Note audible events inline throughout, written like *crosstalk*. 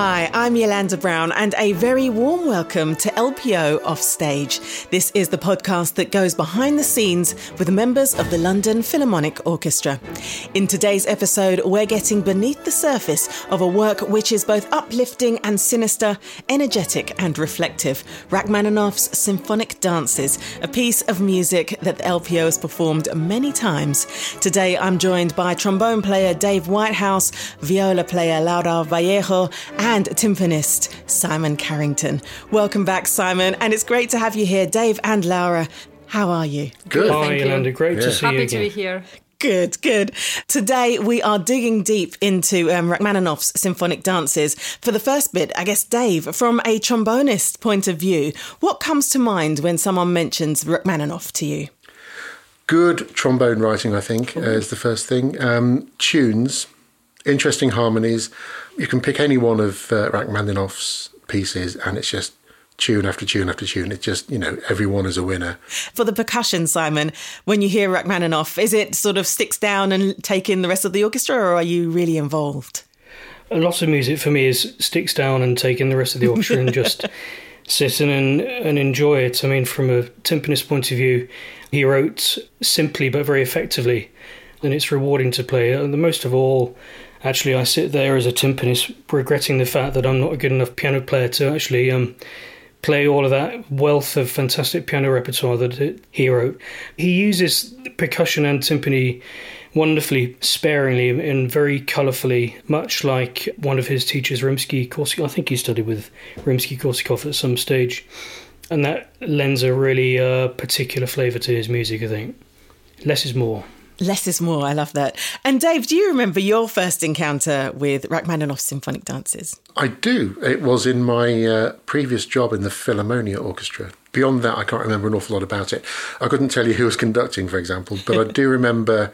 Hi, I'm Yolanda Brown, and a very warm welcome to LPO Offstage. This is the podcast that goes behind the scenes with members of the London Philharmonic Orchestra. In today's episode, we're getting beneath the surface of a work which is both uplifting and sinister, energetic and reflective Rachmaninoff's Symphonic Dances, a piece of music that the LPO has performed many times. Today, I'm joined by trombone player Dave Whitehouse, viola player Laura Vallejo, and timpanist Simon Carrington. Welcome back, Simon, and it's great to have you here, Dave and Laura. How are you? Good. Hi, Yolanda. Great Yeah. to see Happy you Happy to be here. Good, good. Today we are digging deep into um, Rachmaninoff's symphonic dances. For the first bit, I guess, Dave, from a trombonist point of view, what comes to mind when someone mentions Rachmaninoff to you? Good trombone writing, I think, uh, is the first thing. Um, tunes, interesting harmonies. You can pick any one of uh, Rachmaninoff's pieces, and it's just tune after tune after tune. It's just, you know, everyone is a winner. For the percussion, Simon, when you hear Rachmaninoff, is it sort of sticks down and take in the rest of the orchestra, or are you really involved? A lot of music for me is sticks down and taking the rest of the orchestra and just *laughs* sit in and, and enjoy it. I mean, from a timpanist point of view, he wrote simply but very effectively, and it's rewarding to play. And the most of all, actually, I sit there as a timpanist regretting the fact that I'm not a good enough piano player to actually um, play all of that wealth of fantastic piano repertoire that he wrote. He uses percussion and timpani wonderfully sparingly and very colourfully, much like one of his teachers, Rimsky-Korsakov. I think he studied with Rimsky-Korsakov at some stage, and that lends a really uh, particular flavour to his music. I think less is more. Less is more. I love that. And Dave, do you remember your first encounter with Rachmaninoff's symphonic dances? I do. It was in my uh, previous job in the Philharmonia Orchestra. Beyond that, I can't remember an awful lot about it. I couldn't tell you who was conducting, for example, but I do remember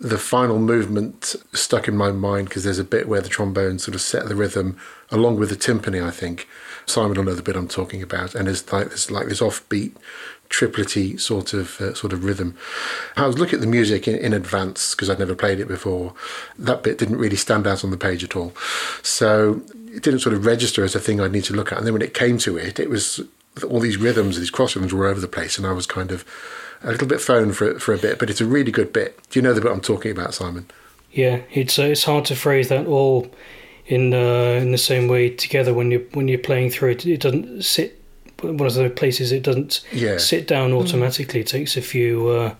the final movement stuck in my mind because there's a bit where the trombone sort of set the rhythm along with the timpani, I think. Simon will know the bit I'm talking about, and there's like this like this offbeat, triplety sort of uh, sort of rhythm. I was looking at the music in, in advance because I'd never played it before. That bit didn't really stand out on the page at all, so it didn't sort of register as a thing I'd need to look at. And then when it came to it, it was all these rhythms, these cross rhythms were over the place, and I was kind of a little bit thrown for for a bit. But it's a really good bit. Do you know the bit I'm talking about, Simon? Yeah, it's uh, it's hard to phrase that all in uh, in the same way together when you when you're playing through it. It doesn't sit. One of those places it doesn't Yeah. sit down automatically. It takes a few uh,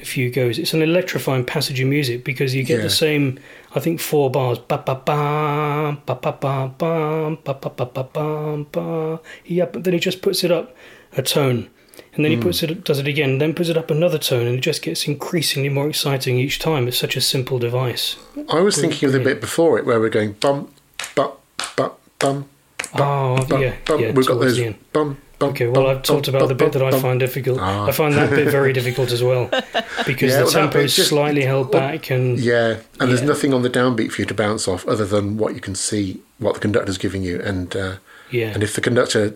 a few goes. It's an electrifying passage of music because you get Yeah. the same. I think four bars. Ba ba ba ba ba ba ba ba ba ba ba ba ba. Yeah, but then he just puts it up a tone. And then he puts it, does it again, then puts it up another tone, and it just gets increasingly more exciting each time. It's such a simple device. I was thinking of the bit before it where we're going bum, bum, bum, bum. Oh, bum, yeah, bum. yeah. We've got towards those the end. bum, bum. Okay, well, bum, I've talked bum, about the bit that I find difficult. Ah. I find that bit very difficult as well *laughs* because Yeah, the well, tempo is just- slightly held well, back and Yeah, and there's nothing on the downbeat for you to bounce off other than what you can see, what the conductor's giving you, and uh, yeah. and if the conductor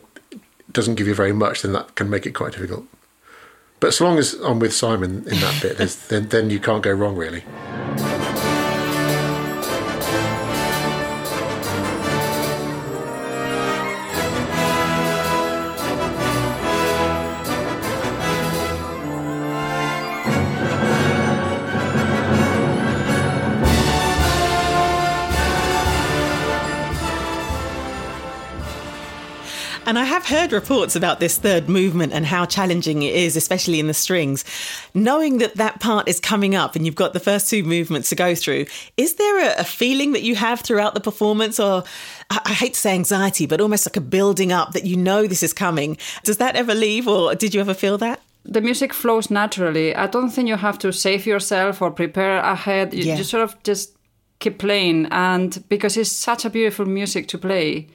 doesn't give you very much, then that can make it quite difficult. But as long as I'm with Simon in that bit, *laughs* then then you can't go wrong really. And I have heard reports about this third movement and how challenging it is, especially in the strings. Knowing that that part is coming up and you've got the first two movements to go through, is there a, a feeling that you have throughout the performance, or I, I hate to say anxiety, but almost like a building up that you know this is coming? Does that ever leave, or did you ever feel that? The music flows naturally. I don't think you have to save yourself or prepare ahead. You, Yeah. you sort of just keep playing, and because it's such a beautiful music to play,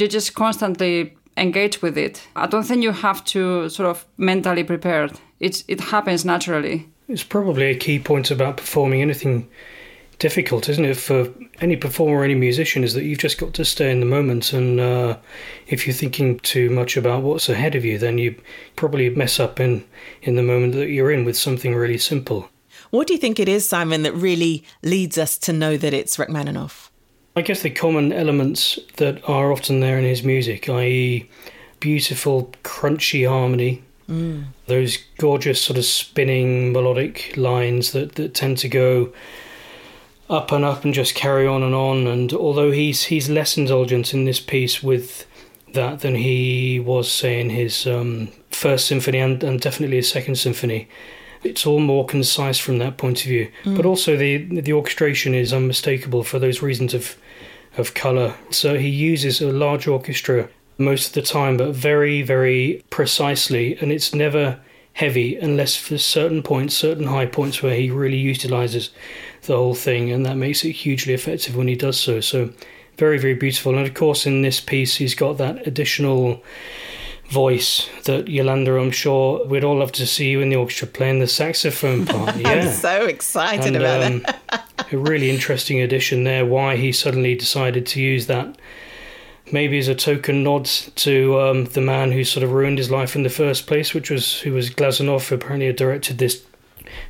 you just constantly engage with it. I don't think you have to sort of mentally prepared. It's it happens naturally. It's probably a key point about performing anything difficult, isn't it, for any performer or any musician, is that you've just got to stay in the moment. And uh, if you're thinking too much about what's ahead of you, then you probably mess up in, in the moment that you're in with something really simple. What do you think it is, Simon, that really leads us to know that it's Rachmaninoff? I guess the common elements that are often there in his music, i.e., beautiful, crunchy harmony, mm. those gorgeous sort of spinning melodic lines that, that tend to go up and up and just carry on and on. And although he's he's less indulgent in this piece with that than he was, say, in his um, first symphony and, and definitely his second symphony, it's all more concise from that point of view. Mm. But also the the orchestration is unmistakable for those reasons of of color. So he uses a large orchestra most of the time, but very very precisely, and it's never heavy unless for certain points, certain high points where he really utilizes the whole thing, and that makes it hugely effective when he does so. So very very beautiful, and of course in this piece he's got that additional voice that Yolanda, I'm sure we'd all love to see you in the orchestra playing the saxophone part. *laughs* Yeah. I'm so excited and, about um, it. a really interesting addition there. Why he suddenly decided to use that, maybe as a token nod to um, the man who sort of ruined his life in the first place, which was who was Glazunov. Apparently, had directed this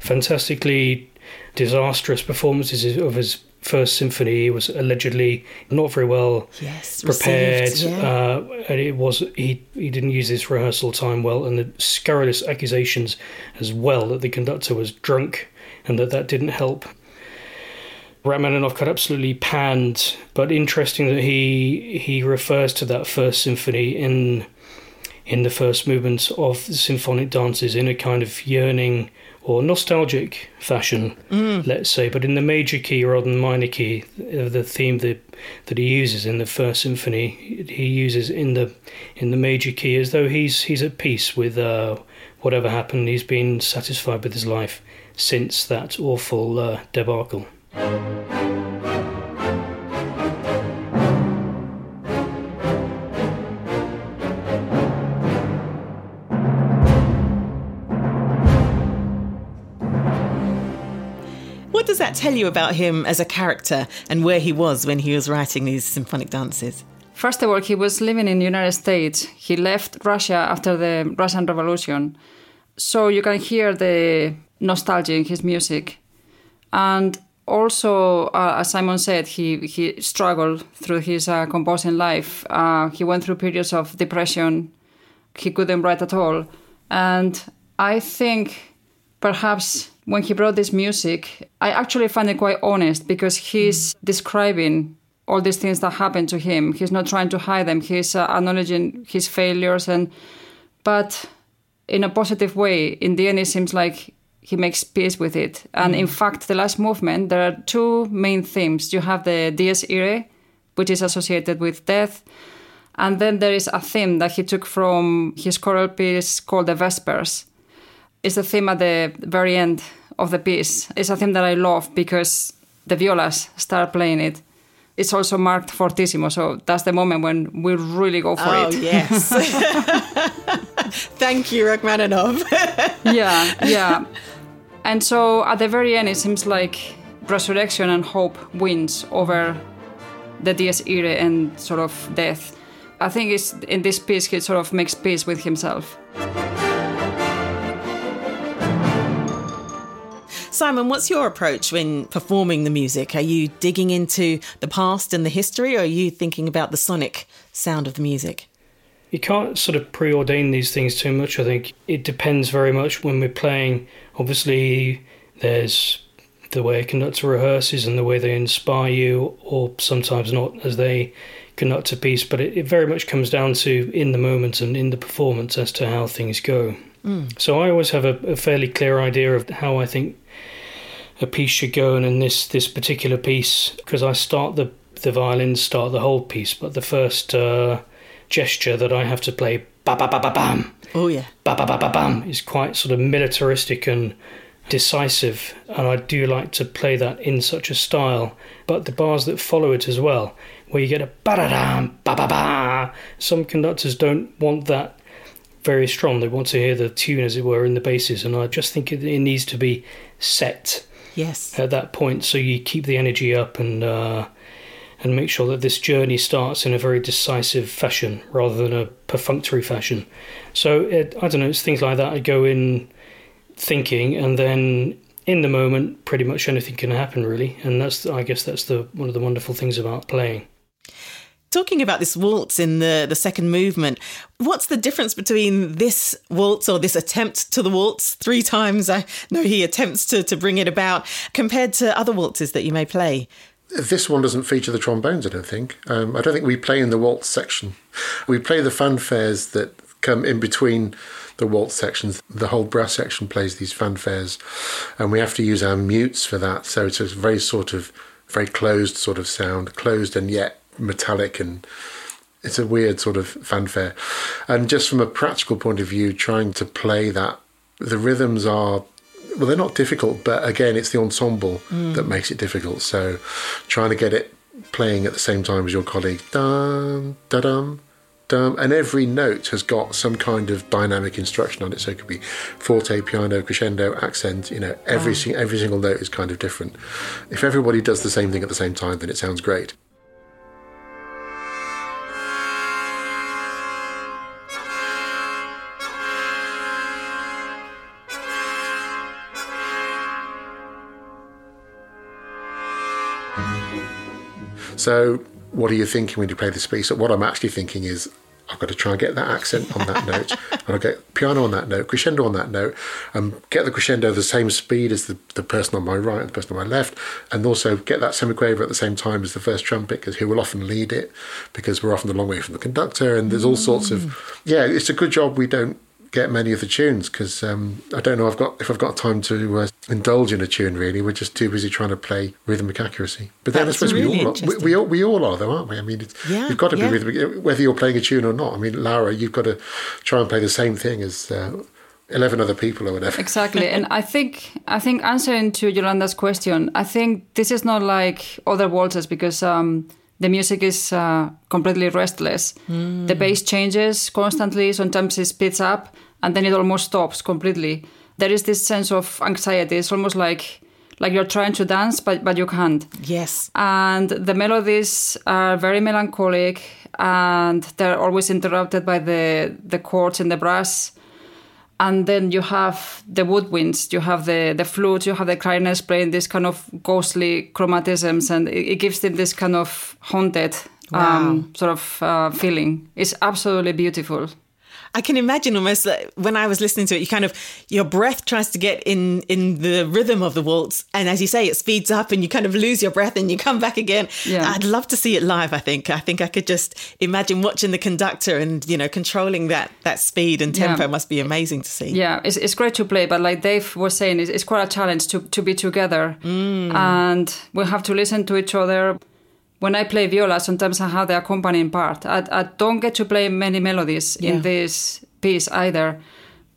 fantastically disastrous performances of his first symphony was allegedly not very well yes, prepared received, yeah. uh, and it was he he didn't use his rehearsal time well and the scurrilous accusations as well that the conductor was drunk and that that didn't help Rachmaninoff got absolutely panned but interesting that he he refers to that first symphony in in the first movements of the symphonic dances in a kind of yearning or nostalgic fashion, mm. let's say, but in the major key rather than minor key, uh, the theme that that he uses in the first symphony, he uses in the in the major key as though he's he's at peace with uh, whatever happened. He's been satisfied with his life since that awful uh, debacle. Does that tell you about him as a character and where he was when he was writing these symphonic dances? First of all, he was living in the United States. He left Russia after the Russian Revolution. So you can hear the nostalgia in his music. And also, uh, as Simon said, he, he struggled through his uh, composing life. Uh, he went through periods of depression. He couldn't write at all. And I think perhaps when he brought this music, I actually find it quite honest because he's mm. describing all these things that happened to him. He's not trying to hide them. He's uh, acknowledging his failures and but in a positive way. In the end, it seems like he makes peace with it. And mm. in fact, the last movement, there are two main themes. You have the Dies Irae, which is associated with death. And then there is a theme that he took from his choral piece called the Vespers. It's a theme at the very end of the piece. It's a theme that I love because the violas start playing it. It's also marked fortissimo, so that's the moment when we really go for oh, it. yes. *laughs* Thank you, Rachmaninoff. *laughs* yeah, yeah. And so at the very end, it seems like resurrection and hope wins over the dies irae and sort of death. I think it's in this piece he sort of makes peace with himself. Simon, what's your approach when performing the music? Are you digging into the past and the history, or are you thinking about the sonic sound of the music? You can't sort of preordain these things too much, I think. It depends very much when we're playing. Obviously, there's the way a conductor rehearses and the way they inspire you, or sometimes not as they conduct a piece, but it, it very much comes down to in the moment and in the performance as to how things go. Mm. So I always have a, a, fairly clear idea of how I think a piece should go, and in this this particular piece, because I start the the violins start the whole piece, but the first uh, gesture that I have to play, ba ba ba ba bam, oh yeah, ba ba ba ba bam, is quite sort of militaristic and decisive, and I do like to play that in such a style. But the bars that follow it as well, where you get a ba da dam, ba ba ba. Some conductors don't want that very strong. They want to hear the tune, as it were, in the basses, and I just think it, it needs to be set Yes. At that point, so you keep the energy up and uh, and make sure that this journey starts in a very decisive fashion rather than a perfunctory fashion. So it, I don't know, it's things like that. I go in thinking, and then in the moment, pretty much anything can happen, really, and that's I guess that's the one of the wonderful things about playing. Talking about this waltz in the, the second movement, what's the difference between this waltz or this attempt to the waltz three times? I know he attempts to, to bring it about compared to other waltzes that you may play. This one doesn't feature the trombones, I don't think. Um, I don't think we play in the waltz section. We play the fanfares that come in between the waltz sections. The whole brass section plays these fanfares, and we have to use our mutes for that. So it's a very sort of very closed sort of sound, closed and yet metallic and it's a weird sort of fanfare. And just from a practical point of view, trying to play that, the rhythms are, well, they're not difficult, but again, it's the ensemble mm. that makes it difficult. So trying to get it playing at the same time as your colleague, dum, da dum, dum, and every note has got some kind of dynamic instruction on it. So it could be forte, piano, crescendo, accent. You know, every wow. every single note is kind of different. If everybody does the same thing at the same time, then it sounds great. So, what are you thinking when you play this piece? What I'm actually thinking is, I've got to try and get that accent on that *laughs* note, and I'll get piano on that note, crescendo on that note, and get the crescendo the same speed as the, the person on my right and the person on my left, and also get that semiquaver at the same time as the first trumpet, because who will often lead it, because we're often a long way from the conductor, and there's all sorts of, mm. yeah, it's a good job we don't get many of the tunes because um, I don't know I've got if I've got time to uh, indulge in a tune. Really, we're just too busy trying to play rhythmic accuracy. But then That's I suppose really we all we, we, all we all are though, aren't we? I mean, yeah, you've got to be yeah. rhythmic whether you're playing a tune or not. I mean, Lara, you've got to try and play the same thing as. Uh, 11 other people or whatever exactly and i think i think answering to yolanda's question i think this is not like other waltzes because um, the music is uh, completely restless. Mm. The bass changes constantly. Sometimes it speeds up, and then it almost stops completely. There is this sense of anxiety. It's almost like like you're trying to dance, but but you can't. Yes. And the melodies are very melancholic, and they're always interrupted by the the chords and the brass. And then you have the woodwinds, you have the the flute, you have the clarinets playing this kind of ghostly chromatisms, and it, it gives them this kind of haunted wow. um, sort of uh, feeling. It's absolutely beautiful. I can imagine almost like when I was listening to it, you kind of your breath tries to get in in the rhythm of the waltz, and as you say, it speeds up, and you kind of lose your breath, and you come back again. Yeah. I'd love to see it live. I think. I think I could just imagine watching the conductor and you know controlling that that speed and tempo yeah. must be amazing to see. Yeah, it's, it's great to play, but like Dave was saying, it's, it's quite a challenge to to be together, mm. and we have to listen to each other when I play viola, sometimes I have the accompanying part. I, I don't get to play many melodies yeah. in this piece either.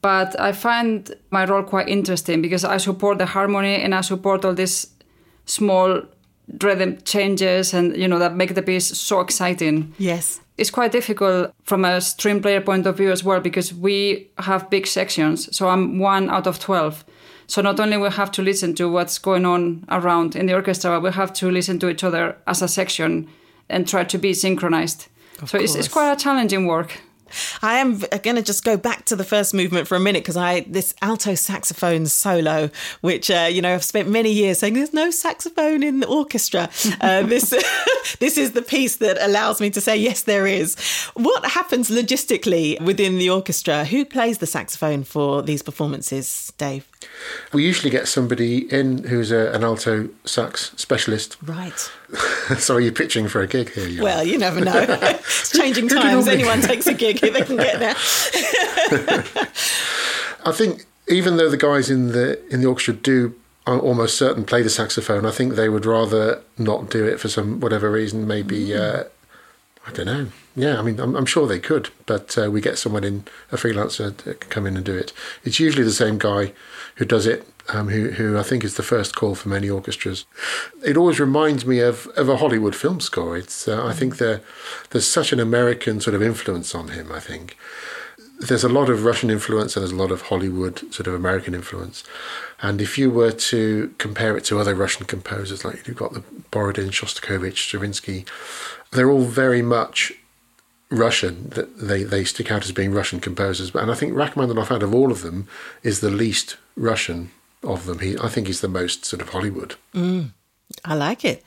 But I find my role quite interesting because I support the harmony and I support all these small rhythm changes and you know that make the piece so exciting. Yes. It's quite difficult from a string player point of view as well because we have big sections. So I'm one out of 12. So not only we have to listen to what's going on around in the orchestra, but we have to listen to each other as a section and try to be synchronized. Of so it's, it's, quite a challenging work. I am going to just go back to the first movement for a minute because I this alto saxophone solo, which uh, you know I've spent many years saying there's no saxophone in the orchestra. Uh, *laughs* this *laughs* this is the piece that allows me to say yes, there is. What happens logistically within the orchestra? Who plays the saxophone for these performances, Dave? We usually get somebody in who's a, an alto sax specialist. Right. *laughs* so are you pitching for a gig here? You well, you never know. *laughs* it's changing times. Anyone takes a gig if they can get there. *laughs* I think even though the guys in the in the orchestra do I'm almost certain play the saxophone. I think they would rather not do it for some whatever reason. Maybe mm. uh, I don't know. Yeah, I mean, I'm, I'm sure they could, but uh, we get someone in a freelancer to come in and do it. It's usually the same guy who does it, um, who who I think is the first call for many orchestras. It always reminds me of, of a Hollywood film score. It's uh, I think there there's such an American sort of influence on him. I think there's a lot of Russian influence and there's a lot of Hollywood sort of American influence. And if you were to compare it to other Russian composers, like you've got the Borodin, Shostakovich, Stravinsky, they're all very much Russian. That they they stick out as being Russian composers. And I think Rachmaninoff, out of all of them, is the least Russian of them. He, I think he's the most sort of Hollywood. I like it.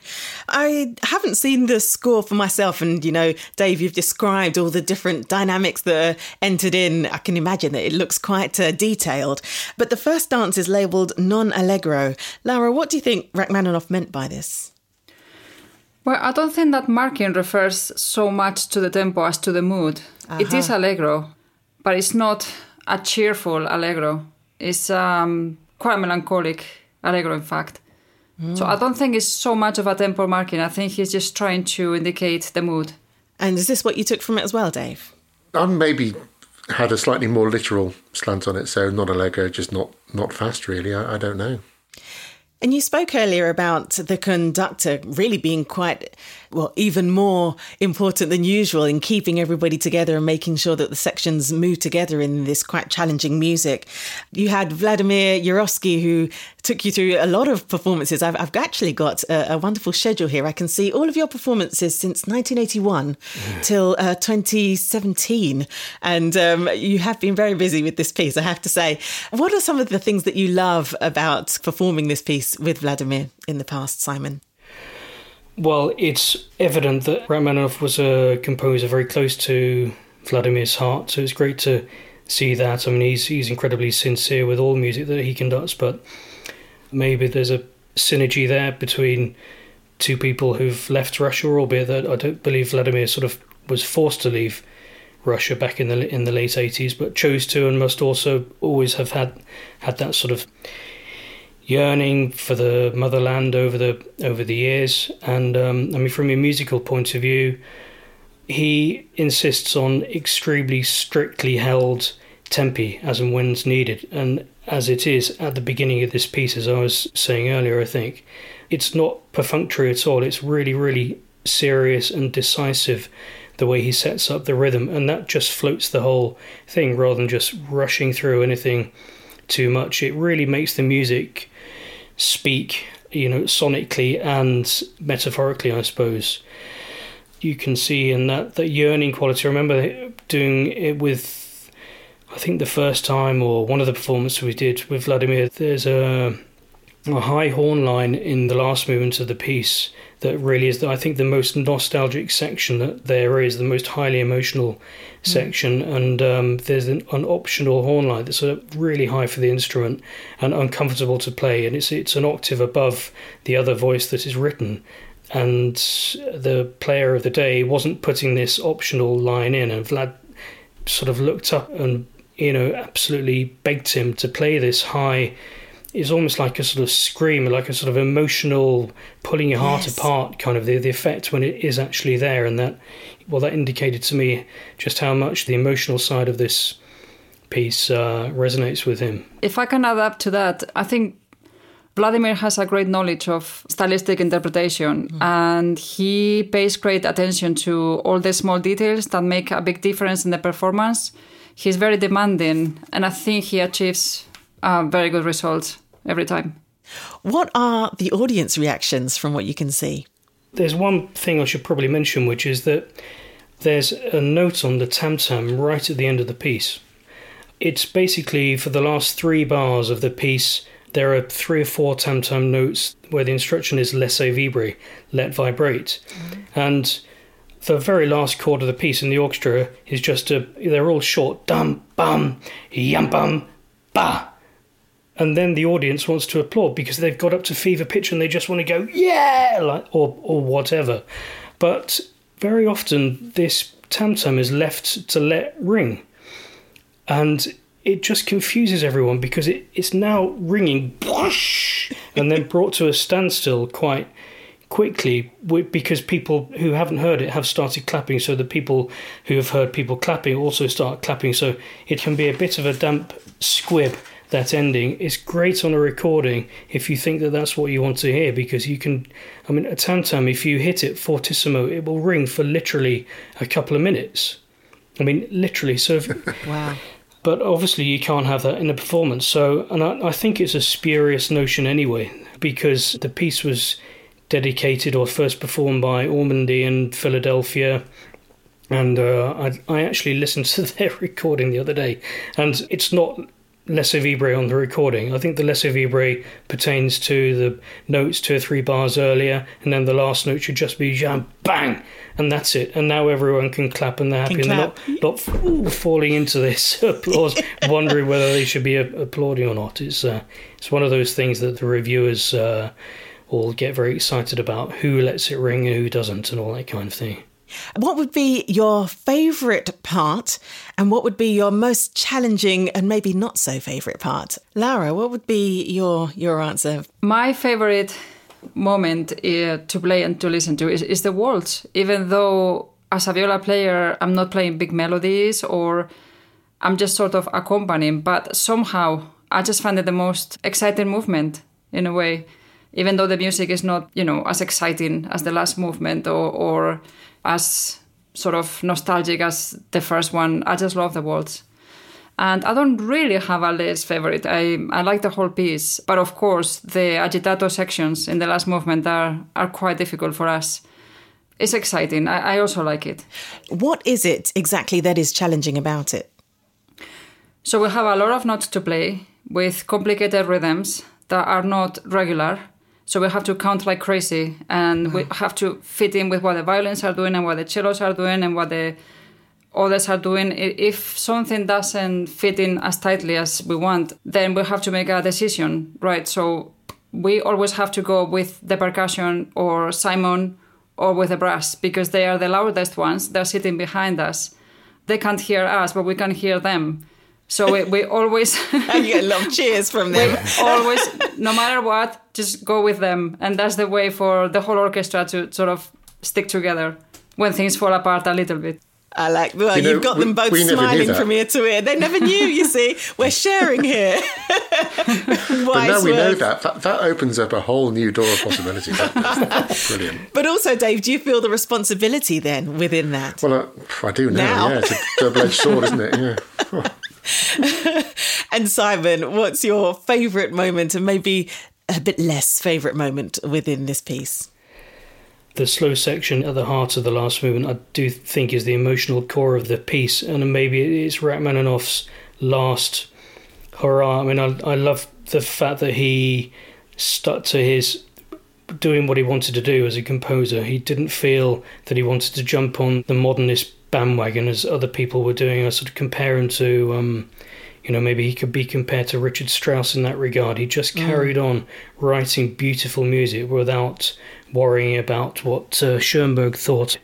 I haven't seen the score for myself. And, you know, Dave, you've described all the different dynamics that are entered in. I can imagine that it looks quite uh, detailed. But the first dance is labelled non allegro. Laura, what do you think Rachmaninoff meant by this? Well, I don't think that marking refers so much to the tempo as to the mood. It is uh-huh. allegro, but it's not a cheerful allegro. It's um, quite melancholic allegro, in fact. So mm. I don't think it's so much of a tempo marking. I think he's just trying to indicate the mood. And is this what you took from it as well, Dave? I maybe had a slightly more literal slant on it, so not allegro, just not not fast. Really, I, I don't know. And you spoke earlier about the conductor really being quite, well, even more important than usual in keeping everybody together and making sure that the sections move together in this quite challenging music. You had Vladimir Jurowski, who took you through a lot of performances. I've, I've actually got a, a, wonderful schedule here. I can see all of your performances since 1981 till uh, 2017. And um, you have been very busy with this piece, I have to say. What are some of the things that you love about performing this piece with Vladimir in the past, Simon? Well, it's evident that Rachmaninoff was a composer very close to Vladimir's heart, so it's great to see that. I mean, he's he's incredibly sincere with all music that he conducts, but maybe there's a synergy there between two people who've left Russia, albeit that I don't believe Vladimir sort of was forced to leave Russia back in the in the late 80s, but chose to and must also always have had had that sort of yearning for the motherland over the over the years. And um, I mean, from a musical point of view, he insists on extremely strictly held tempi as and when's needed, and as it is at the beginning of this piece, as I was saying earlier, I think it's not perfunctory at all. It's really, really serious and decisive the way he sets up the rhythm, and that just floats the whole thing rather than just rushing through anything too much. It really makes the music speak, you know, sonically and metaphorically, I suppose. You can see in that that yearning quality. I remember doing it with, I think the first time or one of the performances we did with Vladimir. There's a a high horn line in the last movement of the piece that really is, I think, the most nostalgic section that there is, the most highly emotional section. And um, there's an, an, optional horn line that's uh, really high for the instrument and uncomfortable to play, and it's it's an octave above the other voice that is written. And the player of the day wasn't putting this optional line in, and Vlad sort of looked up and you know absolutely begged him to play this high is almost like a sort of scream, like a sort of emotional pulling your heart Yes. apart kind of the, the effect when it is actually there. And that, well, that indicated to me just how much the emotional side of this piece uh, resonates with him. If I can add up to that, I think Vladimir has a great knowledge of stylistic interpretation and he pays great attention to all the small details that make a big difference in the performance. He's very demanding and I think he achieves uh, very good results every time. What are the audience reactions from what you can see? There's one thing I should probably mention, which is that there's a note on the tam tam right at the end of the piece. It's basically for the last three bars of the piece, there are three or four tam tam notes where the instruction is laissez vibrer, let vibrate. Mm-hmm. And the very last chord of the piece in the orchestra is just a, they're all short, dum, bum, yum, bum, ba. And then the audience wants to applaud because they've got up to fever pitch and they just want to go, yeah, like, or, or whatever. But very often this tam tam is left to let ring. And it just confuses everyone because it, it's now ringing *laughs* and then brought to a standstill quite quickly because people who haven't heard it have started clapping. So the people who have heard people clapping also start clapping. So it can be a bit of a damp squib. That ending It's great on a recording if you think that that's what you want to hear because you can. I mean, a tam tam, if you hit it fortissimo, it will ring for literally a couple of minutes. I mean, literally. So if, *laughs* Wow. but obviously you can't have that in a performance. So, and I, I think it's a spurious notion anyway, because the piece was dedicated or first performed by Ormandy in Philadelphia. And uh, I, I actually listened *laughs* to their recording the other day, and it's not Laissez Vibrer on the recording. I think the Laissez Vibrer pertains to the notes two or three bars earlier, and then the last note should just be jam, bang, and that's it. And now everyone can clap and they're happy and they're not, not ooh, falling into this *laughs* applause, *laughs* wondering whether they should be applauding or not. It's uh, it's one of those things that the reviewers uh, all get very excited about who lets it ring and who doesn't, and all that kind of thing. What would be your favourite part and what would be your most challenging and maybe not so favourite part? Laura, what would be your, your answer? My favourite moment uh, to play and to listen to is, is the waltz, even though as a viola player, I'm not playing big melodies or I'm just sort of accompanying, but somehow I just find it the most exciting movement in a way, even though the music is not, you know, as exciting as the last movement or, or as sort of nostalgic as the first one. I just love the waltz. And I don't really have a least favorite. I, I like the whole piece. But of course, the agitato sections in the last movement are, are quite difficult for us. It's exciting. I, I also like it. What is it exactly that is challenging about it? So we have a lot of notes to play with complicated rhythms that are not regular so we have to count like crazy, and we uh-huh. have to fit in with what the violins are doing and what the cellos are doing and what the others are doing. If something doesn't fit in as tightly as we want, then we have to make a decision, right? So we always have to go with the percussion or Simon or with the brass because they are the loudest ones. They're sitting behind us. They can't hear us, but we can hear them. So we, we always *laughs* and you get of *laughs* cheers from them. always, no matter what, just go with them, and that's the way for the whole orchestra to sort of stick together when things fall apart a little bit. I like well, you have got we, them both smiling from ear to ear. They never knew. You see, we're sharing here. *laughs* but now we know that. that. That opens up a whole new door of possibility. *laughs* brilliant. But also, Dave, do you feel the responsibility then within that? Well, I, I do now. now. Yeah, it's a double-edged sword, isn't it? Yeah. *laughs* and Simon, what's your favourite moment and maybe a bit less favourite moment within this piece? The slow section at the heart of the last movement, I do think, is the emotional core of the piece, and maybe it's Rachmaninoff's last hurrah. I mean, I, I love the fact that he stuck to his doing what he wanted to do as a composer. He didn't feel that he wanted to jump on the modernist bandwagon as other people were doing. I sort of compare him to, um, you know, maybe he could be compared to Richard Strauss in that regard. He just mm. carried mm. on writing beautiful music without worrying about what uh, Schoenberg thought.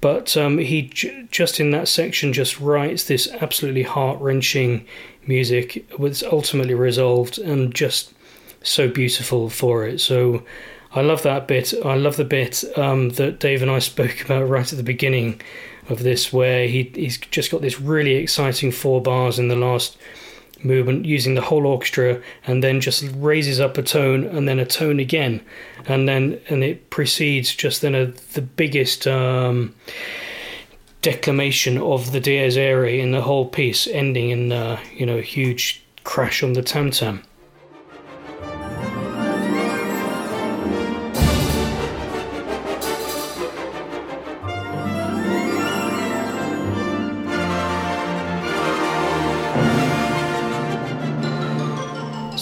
But um, he j- just in that section just writes this absolutely heart wrenching music, was ultimately resolved and just so beautiful for it. So I love that bit. I love the bit um, that Dave and I *laughs* spoke about right at the beginning of this, where he he's just got this really exciting four bars in the last movement using the whole orchestra and then just raises up a tone and then a tone again. And then and it precedes just then a, the biggest um, declamation of the dies irae in the whole piece ending in uh, you know a huge crash on the tam tam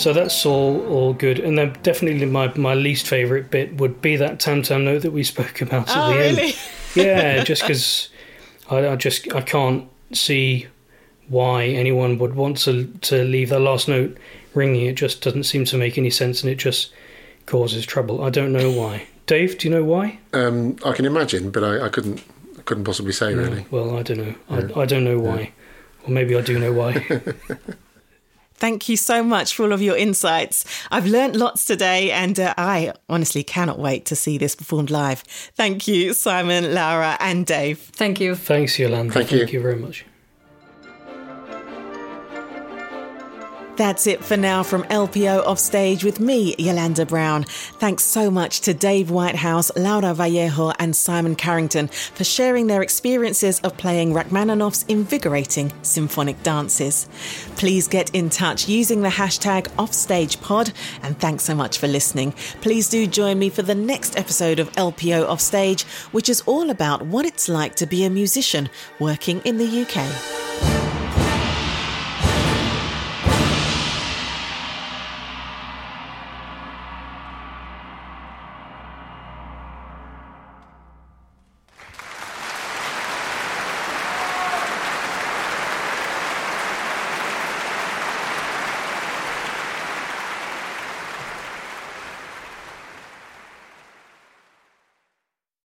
So that's all all good. And then definitely my, my least favourite bit would be that tam tam note that we spoke about at oh, the really? end. *laughs* Yeah, just because I, I just I can't see why anyone would want to to leave that last note ringing. It just doesn't seem to make any sense, and it just causes trouble. I don't know why. Dave, do you know why? Um, I can imagine, but I, I couldn't I couldn't possibly say really. Well, I don't know. Yeah. I, I don't know why, yeah. or maybe I do know why. *laughs* Thank you so much for all of your insights. I've learnt lots today, and uh, I honestly cannot wait to see this performed live. Thank you, Simon, Laura, and Dave. Thank you. Thanks, Yolanda. Thank, Thank you. you very much. That's it for now from LPO Offstage with me, Yolanda Brown. Thanks so much to Dave Whitehouse, Laura Vallejo, and Simon Carrington for sharing their experiences of playing Rachmaninoff's invigorating symphonic dances. Please get in touch using the hashtag OffstagePod, and thanks so much for listening. Please do join me for the next episode of LPO Offstage, which is all about what it's like to be a musician working in the UK.